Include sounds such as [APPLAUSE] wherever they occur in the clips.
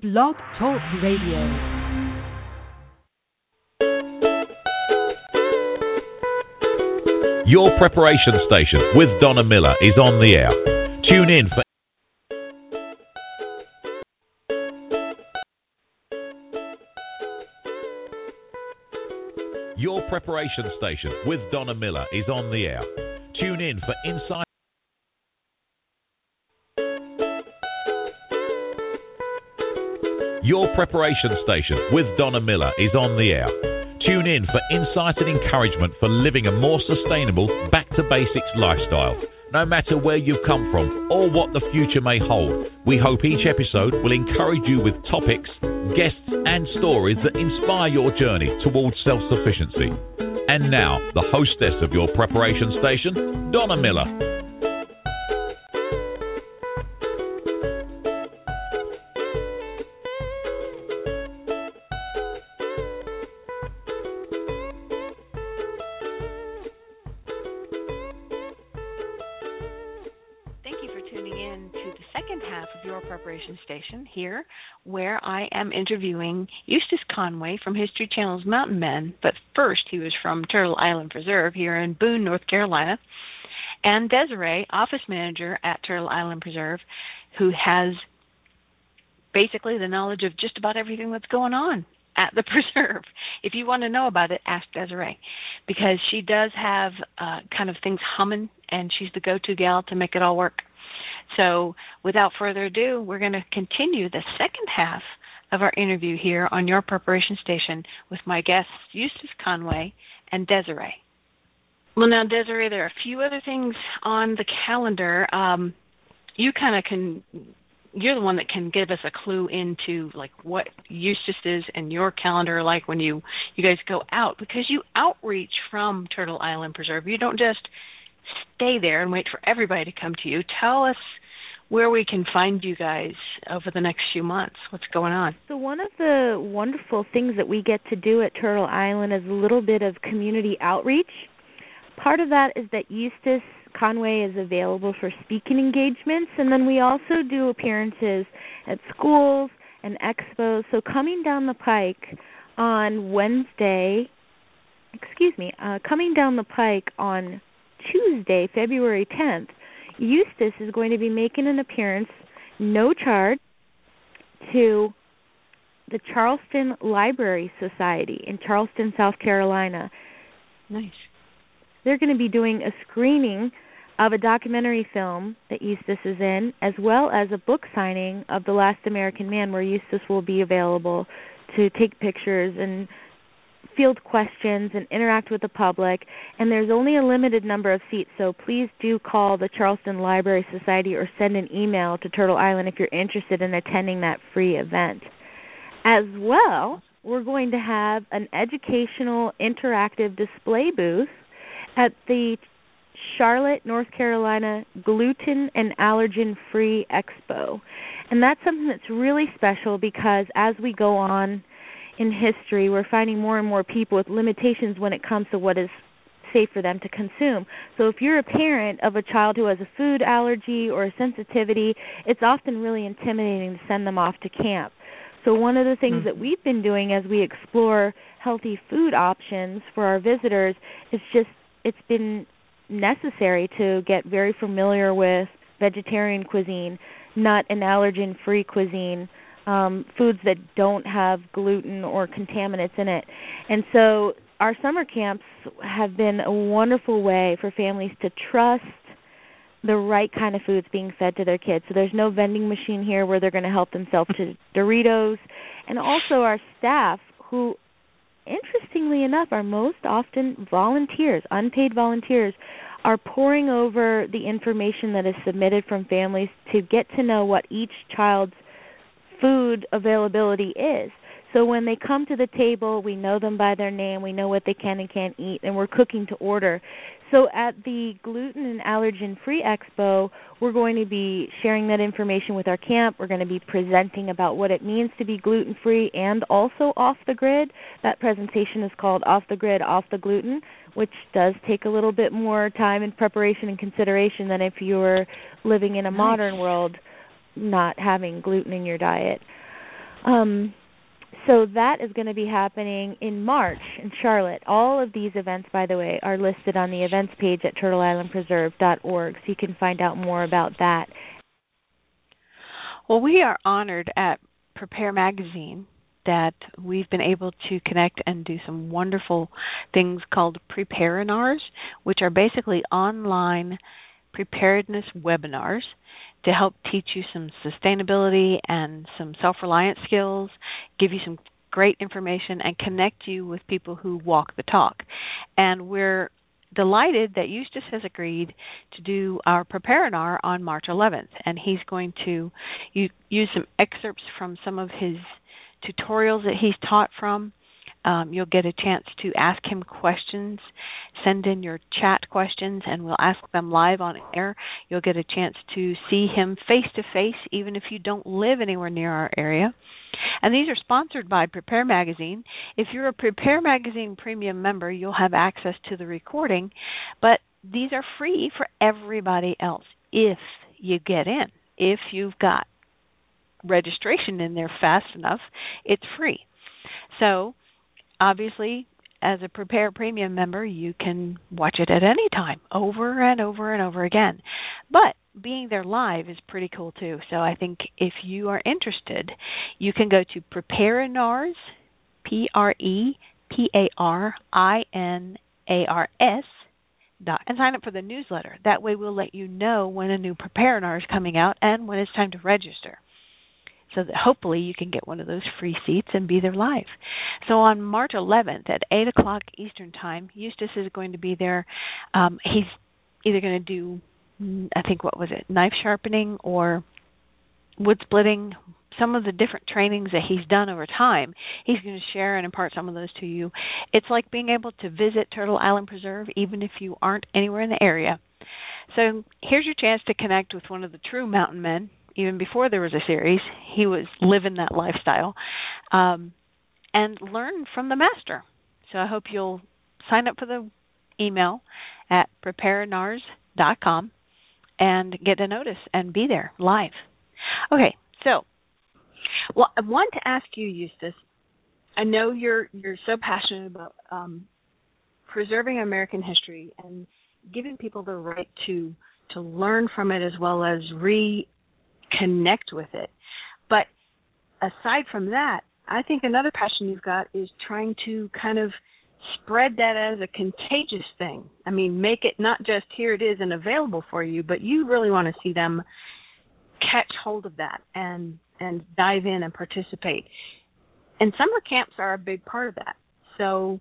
Blog Talk Radio. Your preparation station with Donna Miller is on the air. Tune in for Your preparation station with Donna Miller is on the air. Tune in for insight. Your preparation station with Donna Miller is on the air. Tune in for insight and encouragement for living a more sustainable, back to basics lifestyle. No matter where you've come from or what the future may hold, we hope each episode will encourage you with topics, guests, and stories that inspire your journey towards self sufficiency. And now, the hostess of your preparation station, Donna Miller. Conway from History Channel's Mountain Men. But first, he was from Turtle Island Preserve here in Boone, North Carolina, and Desiree, office manager at Turtle Island Preserve, who has basically the knowledge of just about everything that's going on at the [LAUGHS] preserve. If you want to know about it, ask Desiree because she does have uh, kind of things humming, and she's the go-to gal to make it all work. So, without further ado, we're going to continue the second half of our interview here on your preparation station with my guests Eustace Conway and Desiree. Well, now Desiree, there are a few other things on the calendar. Um, you kind of can you're the one that can give us a clue into like what Eustace is and your calendar like when you you guys go out because you outreach from Turtle Island Preserve. You don't just stay there and wait for everybody to come to you. Tell us where we can find you guys over the next few months. What's going on? So one of the wonderful things that we get to do at Turtle Island is a little bit of community outreach. Part of that is that Eustace Conway is available for speaking engagements, and then we also do appearances at schools and expos. So coming down the pike on Wednesday, excuse me, uh, coming down the pike on Tuesday, February 10th, Eustace is going to be making an appearance, no charge, to the Charleston Library Society in Charleston, South Carolina. Nice. They're going to be doing a screening of a documentary film that Eustace is in, as well as a book signing of The Last American Man, where Eustace will be available to take pictures and field questions and interact with the public. And there's only a limited number of seats, so please do call the Charleston Library Society or send an email to Turtle Island if you're interested in attending that free event. As well, we're going to have an educational interactive display booth at the Charlotte, North Carolina Gluten and Allergen Free Expo. And that's something that's really special because as we go on in history, we're finding more and more people with limitations when it comes to what is safe for them to consume. So if you're a parent of a child who has a food allergy or a sensitivity, it's often really intimidating to send them off to camp. So one of the things Mm-hmm. that we've been doing as we explore healthy food options for our visitors is just it's been necessary to get very familiar with vegetarian cuisine, nut and allergen free cuisine, um, foods that don't have gluten or contaminants in it. And so our summer camps have been a wonderful way for families to trust the right kind of foods being fed to their kids. So there's no vending machine here where they're going to help themselves to [LAUGHS] Doritos. And also our staff who interestingly enough are most often volunteers, unpaid volunteers are poring over the information that is submitted from families to get to know what each child's food availability is. So when they come to the table, we know them by their name, we know what they can and can't eat, and we're cooking to order. So at the Gluten and Allergen Free Expo, we're going to be sharing that information with our camp. We're going to be presenting about what it means to be gluten free and also off the grid. That presentation is called Off the Grid, Off the Gluten, which does take a little bit more time and preparation and consideration than if you were living in a modern world not having gluten in your diet. Um, so that is going to be happening in March in Charlotte. All of these events, by the way, are listed on the events page at turtleislandpreserve.org, so you can find out more about that. Well, we are honored at Prepare Magazine that we've been able to connect and do some wonderful things called Preparinars, which are basically online preparedness webinars to help teach you some sustainability and some self reliance skills, give you some great information, and connect you with people who walk the talk. And we're delighted that Eustace has agreed to do our Preparinar on March 11th, and he's going to use some excerpts from some of his tutorials that he's taught from um, you'll get a chance to ask him questions. Send in your chat questions, and we'll ask them live on air. You'll get a chance to see him face to face, even if you don't live anywhere near our area. And these are sponsored by Prepare Magazine. If you're a Prepare Magazine premium member, you'll have access to the recording, but these are free for everybody else if you get in. If you've got registration in there fast enough, it's free. So obviously as a prepare premium member you can watch it at any time over and over and over again. But being there live is pretty cool too. So i think if you are interested you can go to preparinars p r e p a r i n a r s dot and sign up for the newsletter. That way we'll let you know when a new preparinar is coming out and when it's time to register so that hopefully you can get one of those free seats and be there live. So on March 11th at 8 o'clock Eastern Time, Eustace is going to be there. Um, he's either going to do, I think, what was it, knife sharpening or wood splitting, some of the different trainings that he's done over time. He's going to share and impart some of those to you. It's like being able to visit Turtle Island Preserve even if you aren't anywhere in the area. So here's your chance to connect with one of the true mountain men even before there was a series. He was living that lifestyle um, and learn from the master. So I hope you'll sign up for the email at preparinars.com and get a notice and be there live. Okay, so well, I want to ask you, Eustace. I know you're you're so passionate about um, preserving American history and giving people the right to to learn from it as well as re connect with it. But aside from that, I think another passion you've got is trying to kind of spread that as a contagious thing. I mean, make it not just here it is and available for you, but you really want to see them catch hold of that and and dive in and participate. And summer camps are a big part of that. So,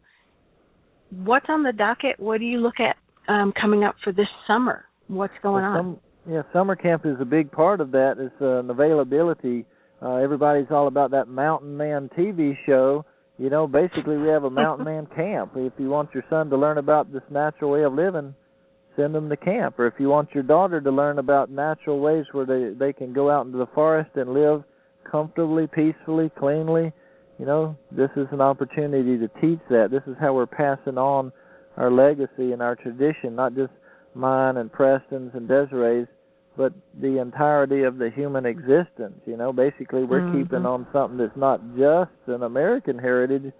what's on the docket? What do you look at um, coming up for this summer? What's going well, on? Yeah, summer camp is a big part of that. It's uh, an availability. Uh, everybody's all about that Mountain Man TV show. You know, basically we have a Mountain [LAUGHS] Man camp. If you want your son to learn about this natural way of living, send them to camp. Or if you want your daughter to learn about natural ways where they they can go out into the forest and live comfortably, peacefully, cleanly, you know, this is an opportunity to teach that. This is how we're passing on our legacy and our tradition, not just mine and Preston's and Desiree's, but the entirety of the human existence. You know, basically we're mm-hmm. keeping on something that's not just an American heritage,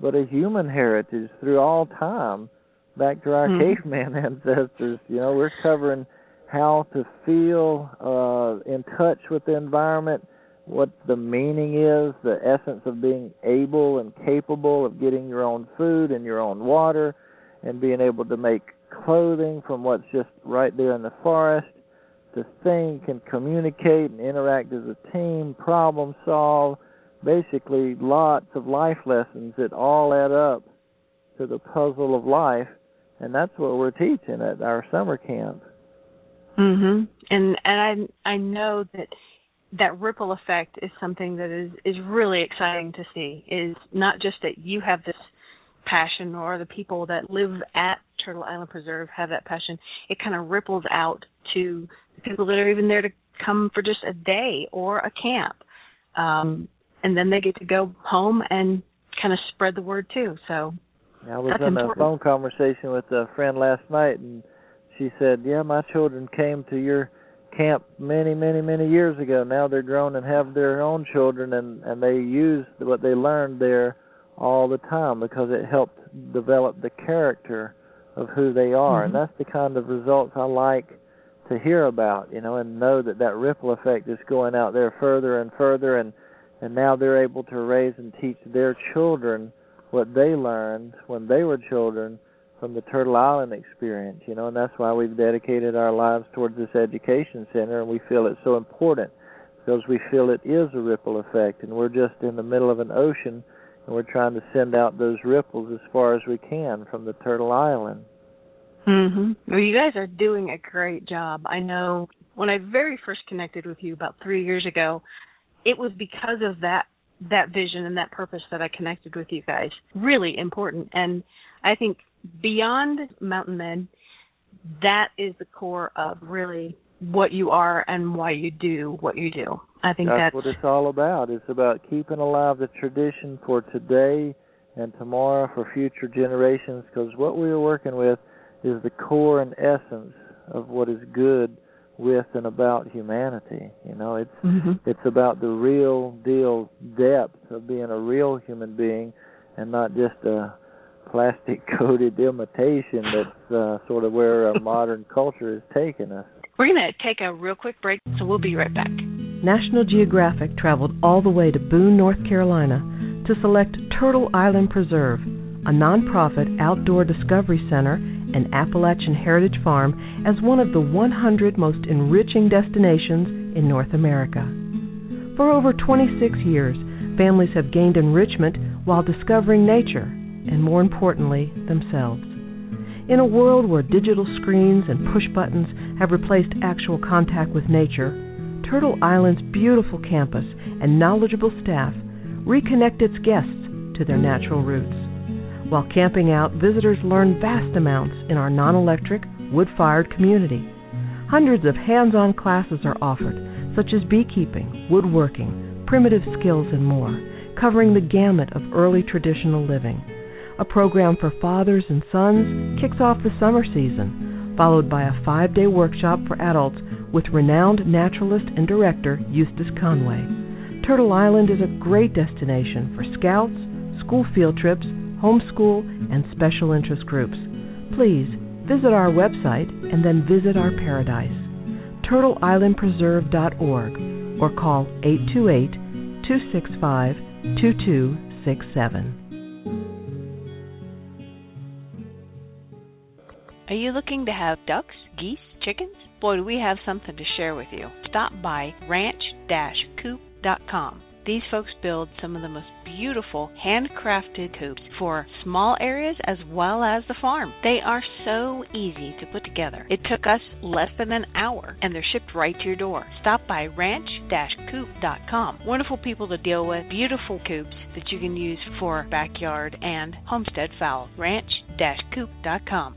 but a human heritage through all time, back to our mm-hmm. caveman [LAUGHS] ancestors. You know, we're covering how to feel uh, in touch with the environment, what the meaning is, the essence of being able and capable of getting your own food and your own water, and being able to make clothing from what's just right there in the forest to think and communicate and interact as a team, problem solve, basically lots of life lessons that all add up to the puzzle of life, and that's what we're teaching at our summer camp. Mhm. And and I I know that that ripple effect is something that is is really exciting to see. Is not just that you have this passion or the people that live at Turtle Island Preserve have that passion. It kind of ripples out to people that are even there to come for just a day or a camp. Um, and then they get to go home and kind of spread the word too. So I was in important. a phone conversation with a friend last night, and she said, "Yeah, my children came to your camp many, many, many years ago. Now they're grown and have their own children, and and they use what they learned there all the time because it helped develop the character of who they are, mm-hmm. and that's the kind of results I like to hear about, you know, and know that that ripple effect is going out there further and further, and and now they're able to raise and teach their children what they learned when they were children from the Turtle Island experience, you know, and that's why we've dedicated our lives towards this education center, and we feel it's so important because we feel it is a ripple effect, and we're just in the middle of an ocean, and we're trying to send out those ripples as far as we can from the Turtle Island. Mhm. Well, you guys are doing a great job. I know when I very first connected with you about 3 years ago, it was because of that that vision and that purpose that I connected with you guys. Really important. And I think beyond Mountain Men, that is the core of really what you are and why you do what you do. I think that's, that's what it's all about. It's about keeping alive the tradition for today and tomorrow for future generations because what we are working with is the core and essence of what is good with and about humanity. You know, it's mm-hmm. it's about the real deal depth of being a real human being and not just a plastic [LAUGHS] coated imitation that's uh, sort of where our [LAUGHS] modern culture is taking us. We're going to take a real quick break, so we'll be right back. National Geographic traveled all the way to Boone, North Carolina to select Turtle Island Preserve, a nonprofit outdoor discovery center and Appalachian Heritage Farm, as one of the 100 most enriching destinations in North America. For over 26 years, families have gained enrichment while discovering nature and more importantly, themselves. In a world where digital screens and push buttons have replaced actual contact with nature, Turtle Island's beautiful campus and knowledgeable staff reconnect its guests to their natural roots. While camping out, visitors learn vast amounts in our non electric, wood fired community. Hundreds of hands on classes are offered, such as beekeeping, woodworking, primitive skills, and more, covering the gamut of early traditional living a program for fathers and sons, kicks off the summer season, followed by a five day workshop for adults with renowned naturalist and director Eustace Conway. Turtle Island is a great destination for scouts, school field trips, homeschool, and special interest groups. Please visit our website and then visit our paradise, turtleislandpreserve.org, or call 828 265 2267. Are you looking to have ducks, geese, chickens? Boy, we have something to share with you. Stop by ranch-coop.com. These folks build some of the most beautiful handcrafted coops for small areas as well as the farm. They are so easy to put together. It took us less than an hour and they're shipped right to your door. Stop by ranch-coop.com. Wonderful people to deal with, beautiful coops that you can use for backyard and homestead fowl. ranch-coop.com.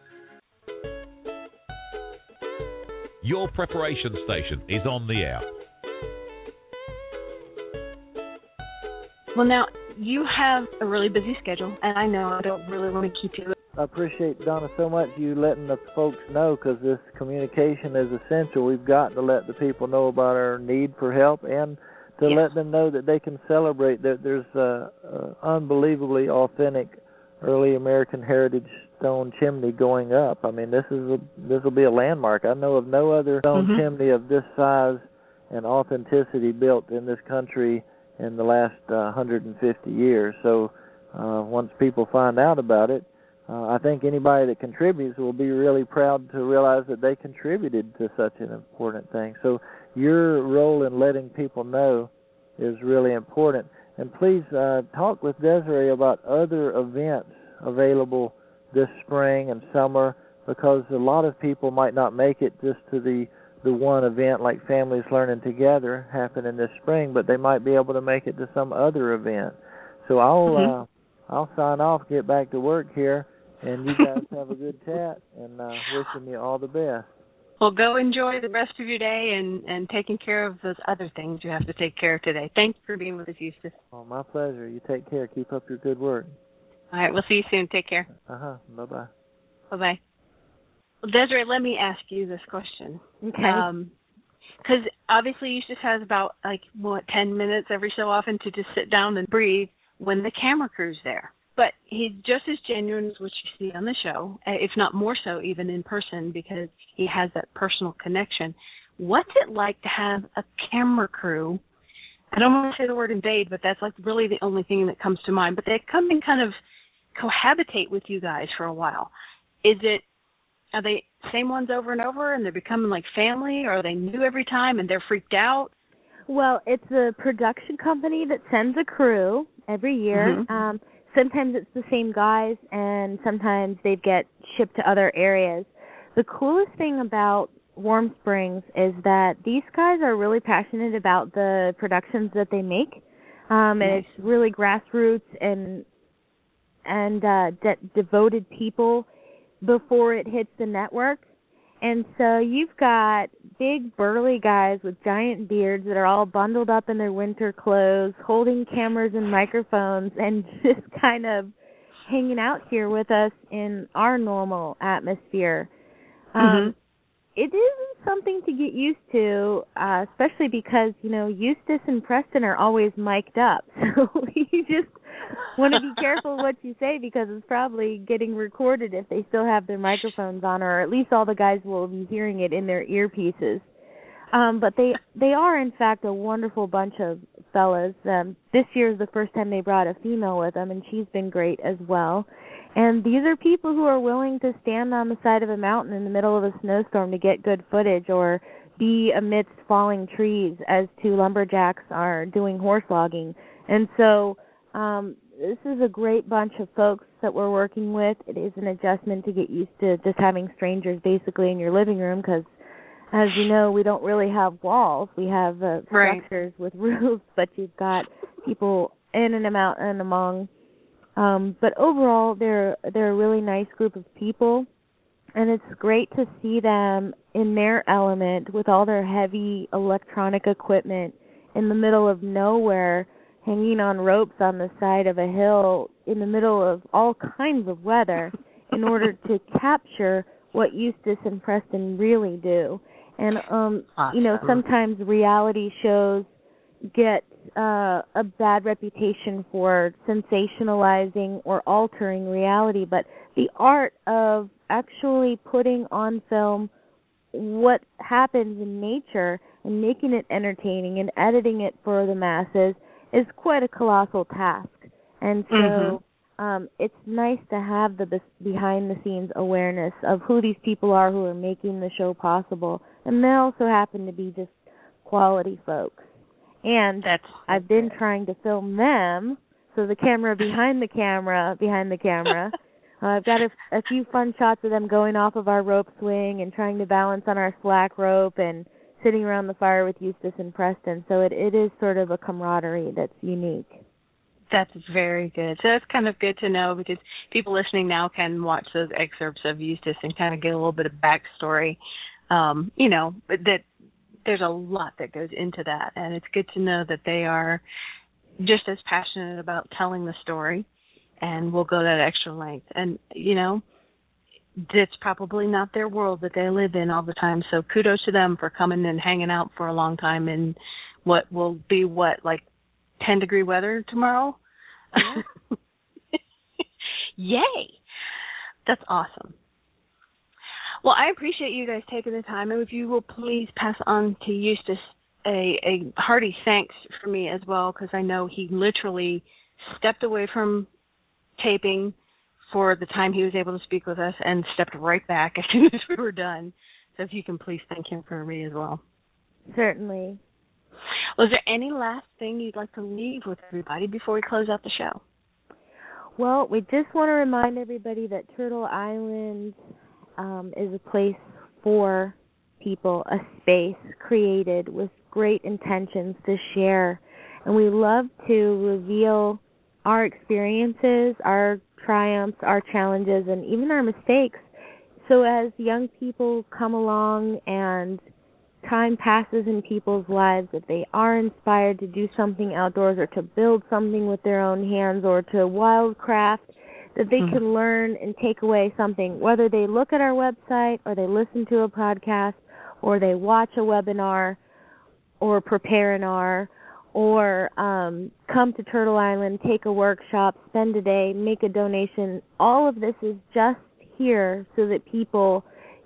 Your preparation station is on the air. Well, now you have a really busy schedule, and I know I don't really want to keep you. I appreciate Donna so much you letting the folks know because this communication is essential. We've got to let the people know about our need for help and to yes. let them know that they can celebrate that there's a, a unbelievably authentic early American heritage stone chimney going up. I mean, this is a this will be a landmark. I know of no other stone mm-hmm. chimney of this size and authenticity built in this country in the last uh, 150 years. So uh, once people find out about it, uh, I think anybody that contributes will be really proud to realize that they contributed to such an important thing. So your role in letting people know is really important. And please uh, talk with Desiree about other events available this spring and summer because a lot of people might not make it just to the the one event like Families Learning Together happening this spring, but they might be able to make it to some other event. So I'll mm-hmm. uh, I'll sign off, get back to work here, and you guys have a good chat, and uh, wishing you all the best. Well, go enjoy the rest of your day and and taking care of those other things you have to take care of today. Thanks for being with us, Eustace. Oh, my pleasure. You take care. Keep up your good work. All right, we'll see you soon. Take care. Uh huh. Bye bye. Bye bye. Well, Desiree, let me ask you this question. Okay. Um, because obviously Eustace has about like what ten minutes every so often to just sit down and breathe when the camera crew's there. But he's just as genuine as what you see on the show, eh, if not more so, even in person, because he has that personal connection. What's it like to have a camera crew? I don't want to say the word invade, but that's like really the only thing that comes to mind. But they come and kind of cohabitate with you guys for a while. Is it are they same ones over and over and they're becoming like family or are they new every time and they're freaked out? Well, it's a production company that sends a crew every year. Mhm. Um sometimes it's the same guys and sometimes they get shipped to other areas. The coolest thing about Warm Springs is that these guys are really passionate about the productions that they make. Um and Nice. it's really grassroots and and uh de- devoted people before it hits the network. And so you've got big burly guys with giant beards that are all bundled up in their winter clothes, holding cameras and microphones and [LAUGHS] just kind of hanging out here with us in our normal atmosphere. Um it is something to get used to, uh, especially because, you know, Eustace and Preston are always mic'd up. [LAUGHS] So you just want to be careful what you say because it's probably getting recorded if they still have their microphones on or at least all the guys will be hearing it in their earpieces. Um but they they are in fact a wonderful bunch of fellas. Um this year is the first time they brought a female with them and she's been great as well. And these are people who are willing to stand on the side of a mountain in the middle of a snowstorm to get good footage or be amidst falling trees as two lumberjacks are doing horse logging. And so um this is a great bunch of folks that we're working with. It is an adjustment to get used to just having strangers basically in your living room because as you know, we don't really have walls. We have uh, Right. structures with [LAUGHS] roofs, but you've got people in and out and among um, but overall, they're they're a really nice group of people, and it's great to see them in their element with all their heavy electronic equipment in the middle of nowhere, hanging on ropes on the side of a hill in the middle of all kinds of weather, [LAUGHS] in order to capture what Eustace and Preston really do. And um, you know, sometimes reality shows get uh, a bad reputation for sensationalizing or altering reality, but the art of actually putting on film what happens in nature and making it entertaining and editing it for the masses is quite a colossal task. And so Mhm. um it's nice to have the bes- behind the scenes awareness of who these people are who are making the show possible and they also happen to be just quality folks. And That's I've been trying to film them, so the camera behind the camera, behind the camera. [LAUGHS] uh, I've got a, a few fun shots of them going off of our rope swing and trying to balance on our slack rope and sitting around the fire with Eustace and Preston. So it it is sort of a camaraderie that's unique. That's very good. So that's kind of good to know because people listening now can watch those excerpts of Eustace and kind of get a little bit of backstory. Um, you know, that there's a lot that goes into that, and it's good to know that they are just as passionate about telling the story, and will go that extra length. And you know, it's probably not their world that they live in all the time. So kudos to them for coming and hanging out for a long time in what will be what like 10 degree weather tomorrow. [LAUGHS] Yay! That's awesome. Well, I appreciate you guys taking the time, and if you will please pass on to Eustace a, a hearty thanks for me as well, because I know he literally stepped away from taping for the time he was able to speak with us and stepped right back [LAUGHS] as soon as we were done. So if you can please thank him for me as well. Certainly. Was there any last thing you'd like to leave with everybody before we close out the show? Well, we just want to remind everybody that Turtle Island um, is a place for people a space created with great intentions to share. And we love to reveal our experiences, our triumphs, our challenges, and even our mistakes. So as young people come along and time passes in people's lives, if they are inspired to do something outdoors or to build something with their own hands or to wildcraft, that they mm-hmm. can learn and take away something, whether they look at our website or they listen to a podcast or they watch a webinar or Preparinar or um, come to Turtle Island, take a workshop, spend a day, make a donation. All of this is just here so that people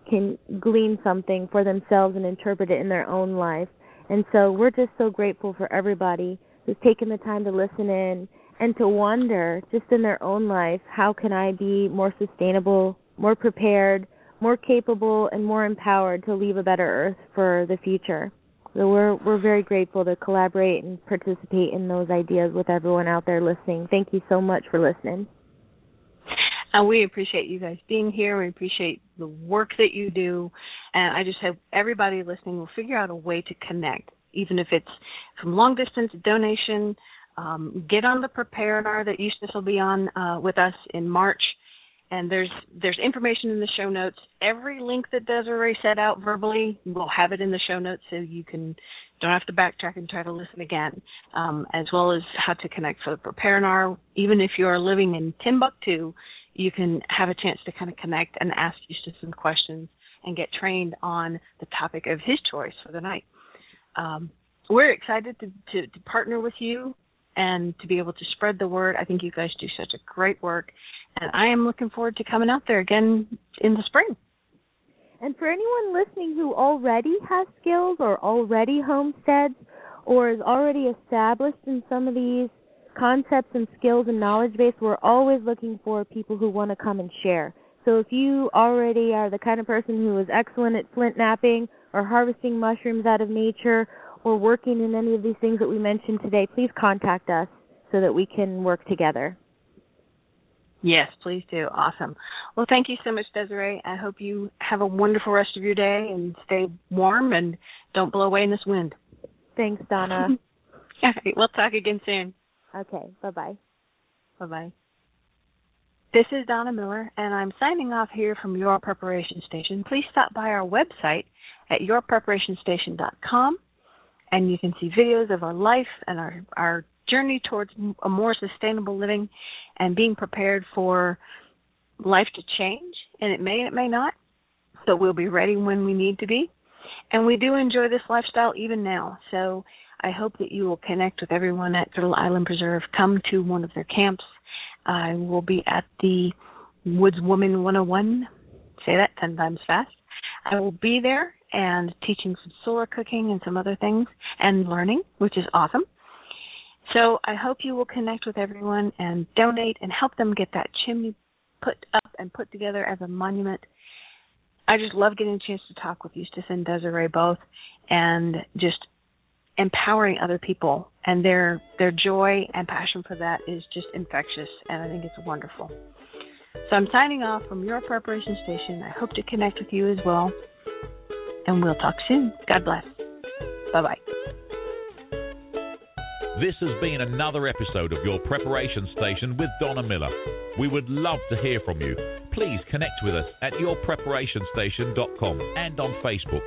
can glean something for themselves and interpret it in their own life. And so we're just so grateful for everybody who's taken the time to listen in and to wonder just in their own life how can I be more sustainable, more prepared, more capable and more empowered to leave a better earth for the future. So we're we're very grateful to collaborate and participate in those ideas with everyone out there listening. Thank you so much for listening. And we appreciate you guys being here. We appreciate the work that you do. And I just hope everybody listening will figure out a way to connect, even if it's from long distance donation. Um, get on the Preparinar that Eustace will be on uh, with us in March and there's there's information in the show notes. Every link that Desiree set out verbally, we'll have it in the show notes so you can don't have to backtrack and try to listen again, um, as well as how to connect for the Preparinar. Even if you are living in Timbuktu, you can have a chance to kind of connect and ask Eustace some questions and get trained on the topic of his choice for the night. Um, we're excited to, to, to partner with you and to be able to spread the word. I think you guys do such a great work, and I am looking forward to coming out there again in the spring. And for anyone listening who already has skills or already homesteads or is already established in some of these concepts and skills and knowledge base, we're always looking for people who want to come and share. So if you already are the kind of person who is excellent at flint knapping or harvesting mushrooms out of nature or working in any of these things that we mentioned today, please contact us so that we can work together. Yes, please do. Awesome. Well, thank you so much, Desiree. I hope you have a wonderful rest of your day and stay warm and don't blow away in this wind. Thanks, Donna. [LAUGHS] All right, we'll talk again soon. Okay, bye bye. Bye bye. This is Donna Miller, and I'm signing off here from Your Preparation Station. Please stop by our website at yourpreparationstation.com, and you can see videos of our life and our, our journey towards a more sustainable living and being prepared for life to change. And it may and it may not. So we'll be ready when we need to be. And we do enjoy this lifestyle even now. So I hope that you will connect with everyone at Turtle Island Preserve. Come to one of their camps. I will be at the Woods Woman 101. Say that 10 times fast. I will be there and teaching some solar cooking and some other things and learning, which is awesome. So I hope you will connect with everyone and donate and help them get that chimney put up and put together as a monument. I just love getting a chance to talk with Eustace and Desiree both and just empowering other people and their their joy and passion for that is just infectious and I think it's wonderful. So I'm signing off from your preparation station. I hope to connect with you as well. And we'll talk soon. God bless. Bye bye. This has been another episode of your preparation station with Donna Miller. We would love to hear from you. Please connect with us at yourpreparationstation.com and on Facebook.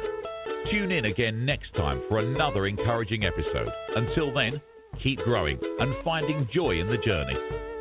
Tune in again next time for another encouraging episode. Until then, keep growing and finding joy in the journey.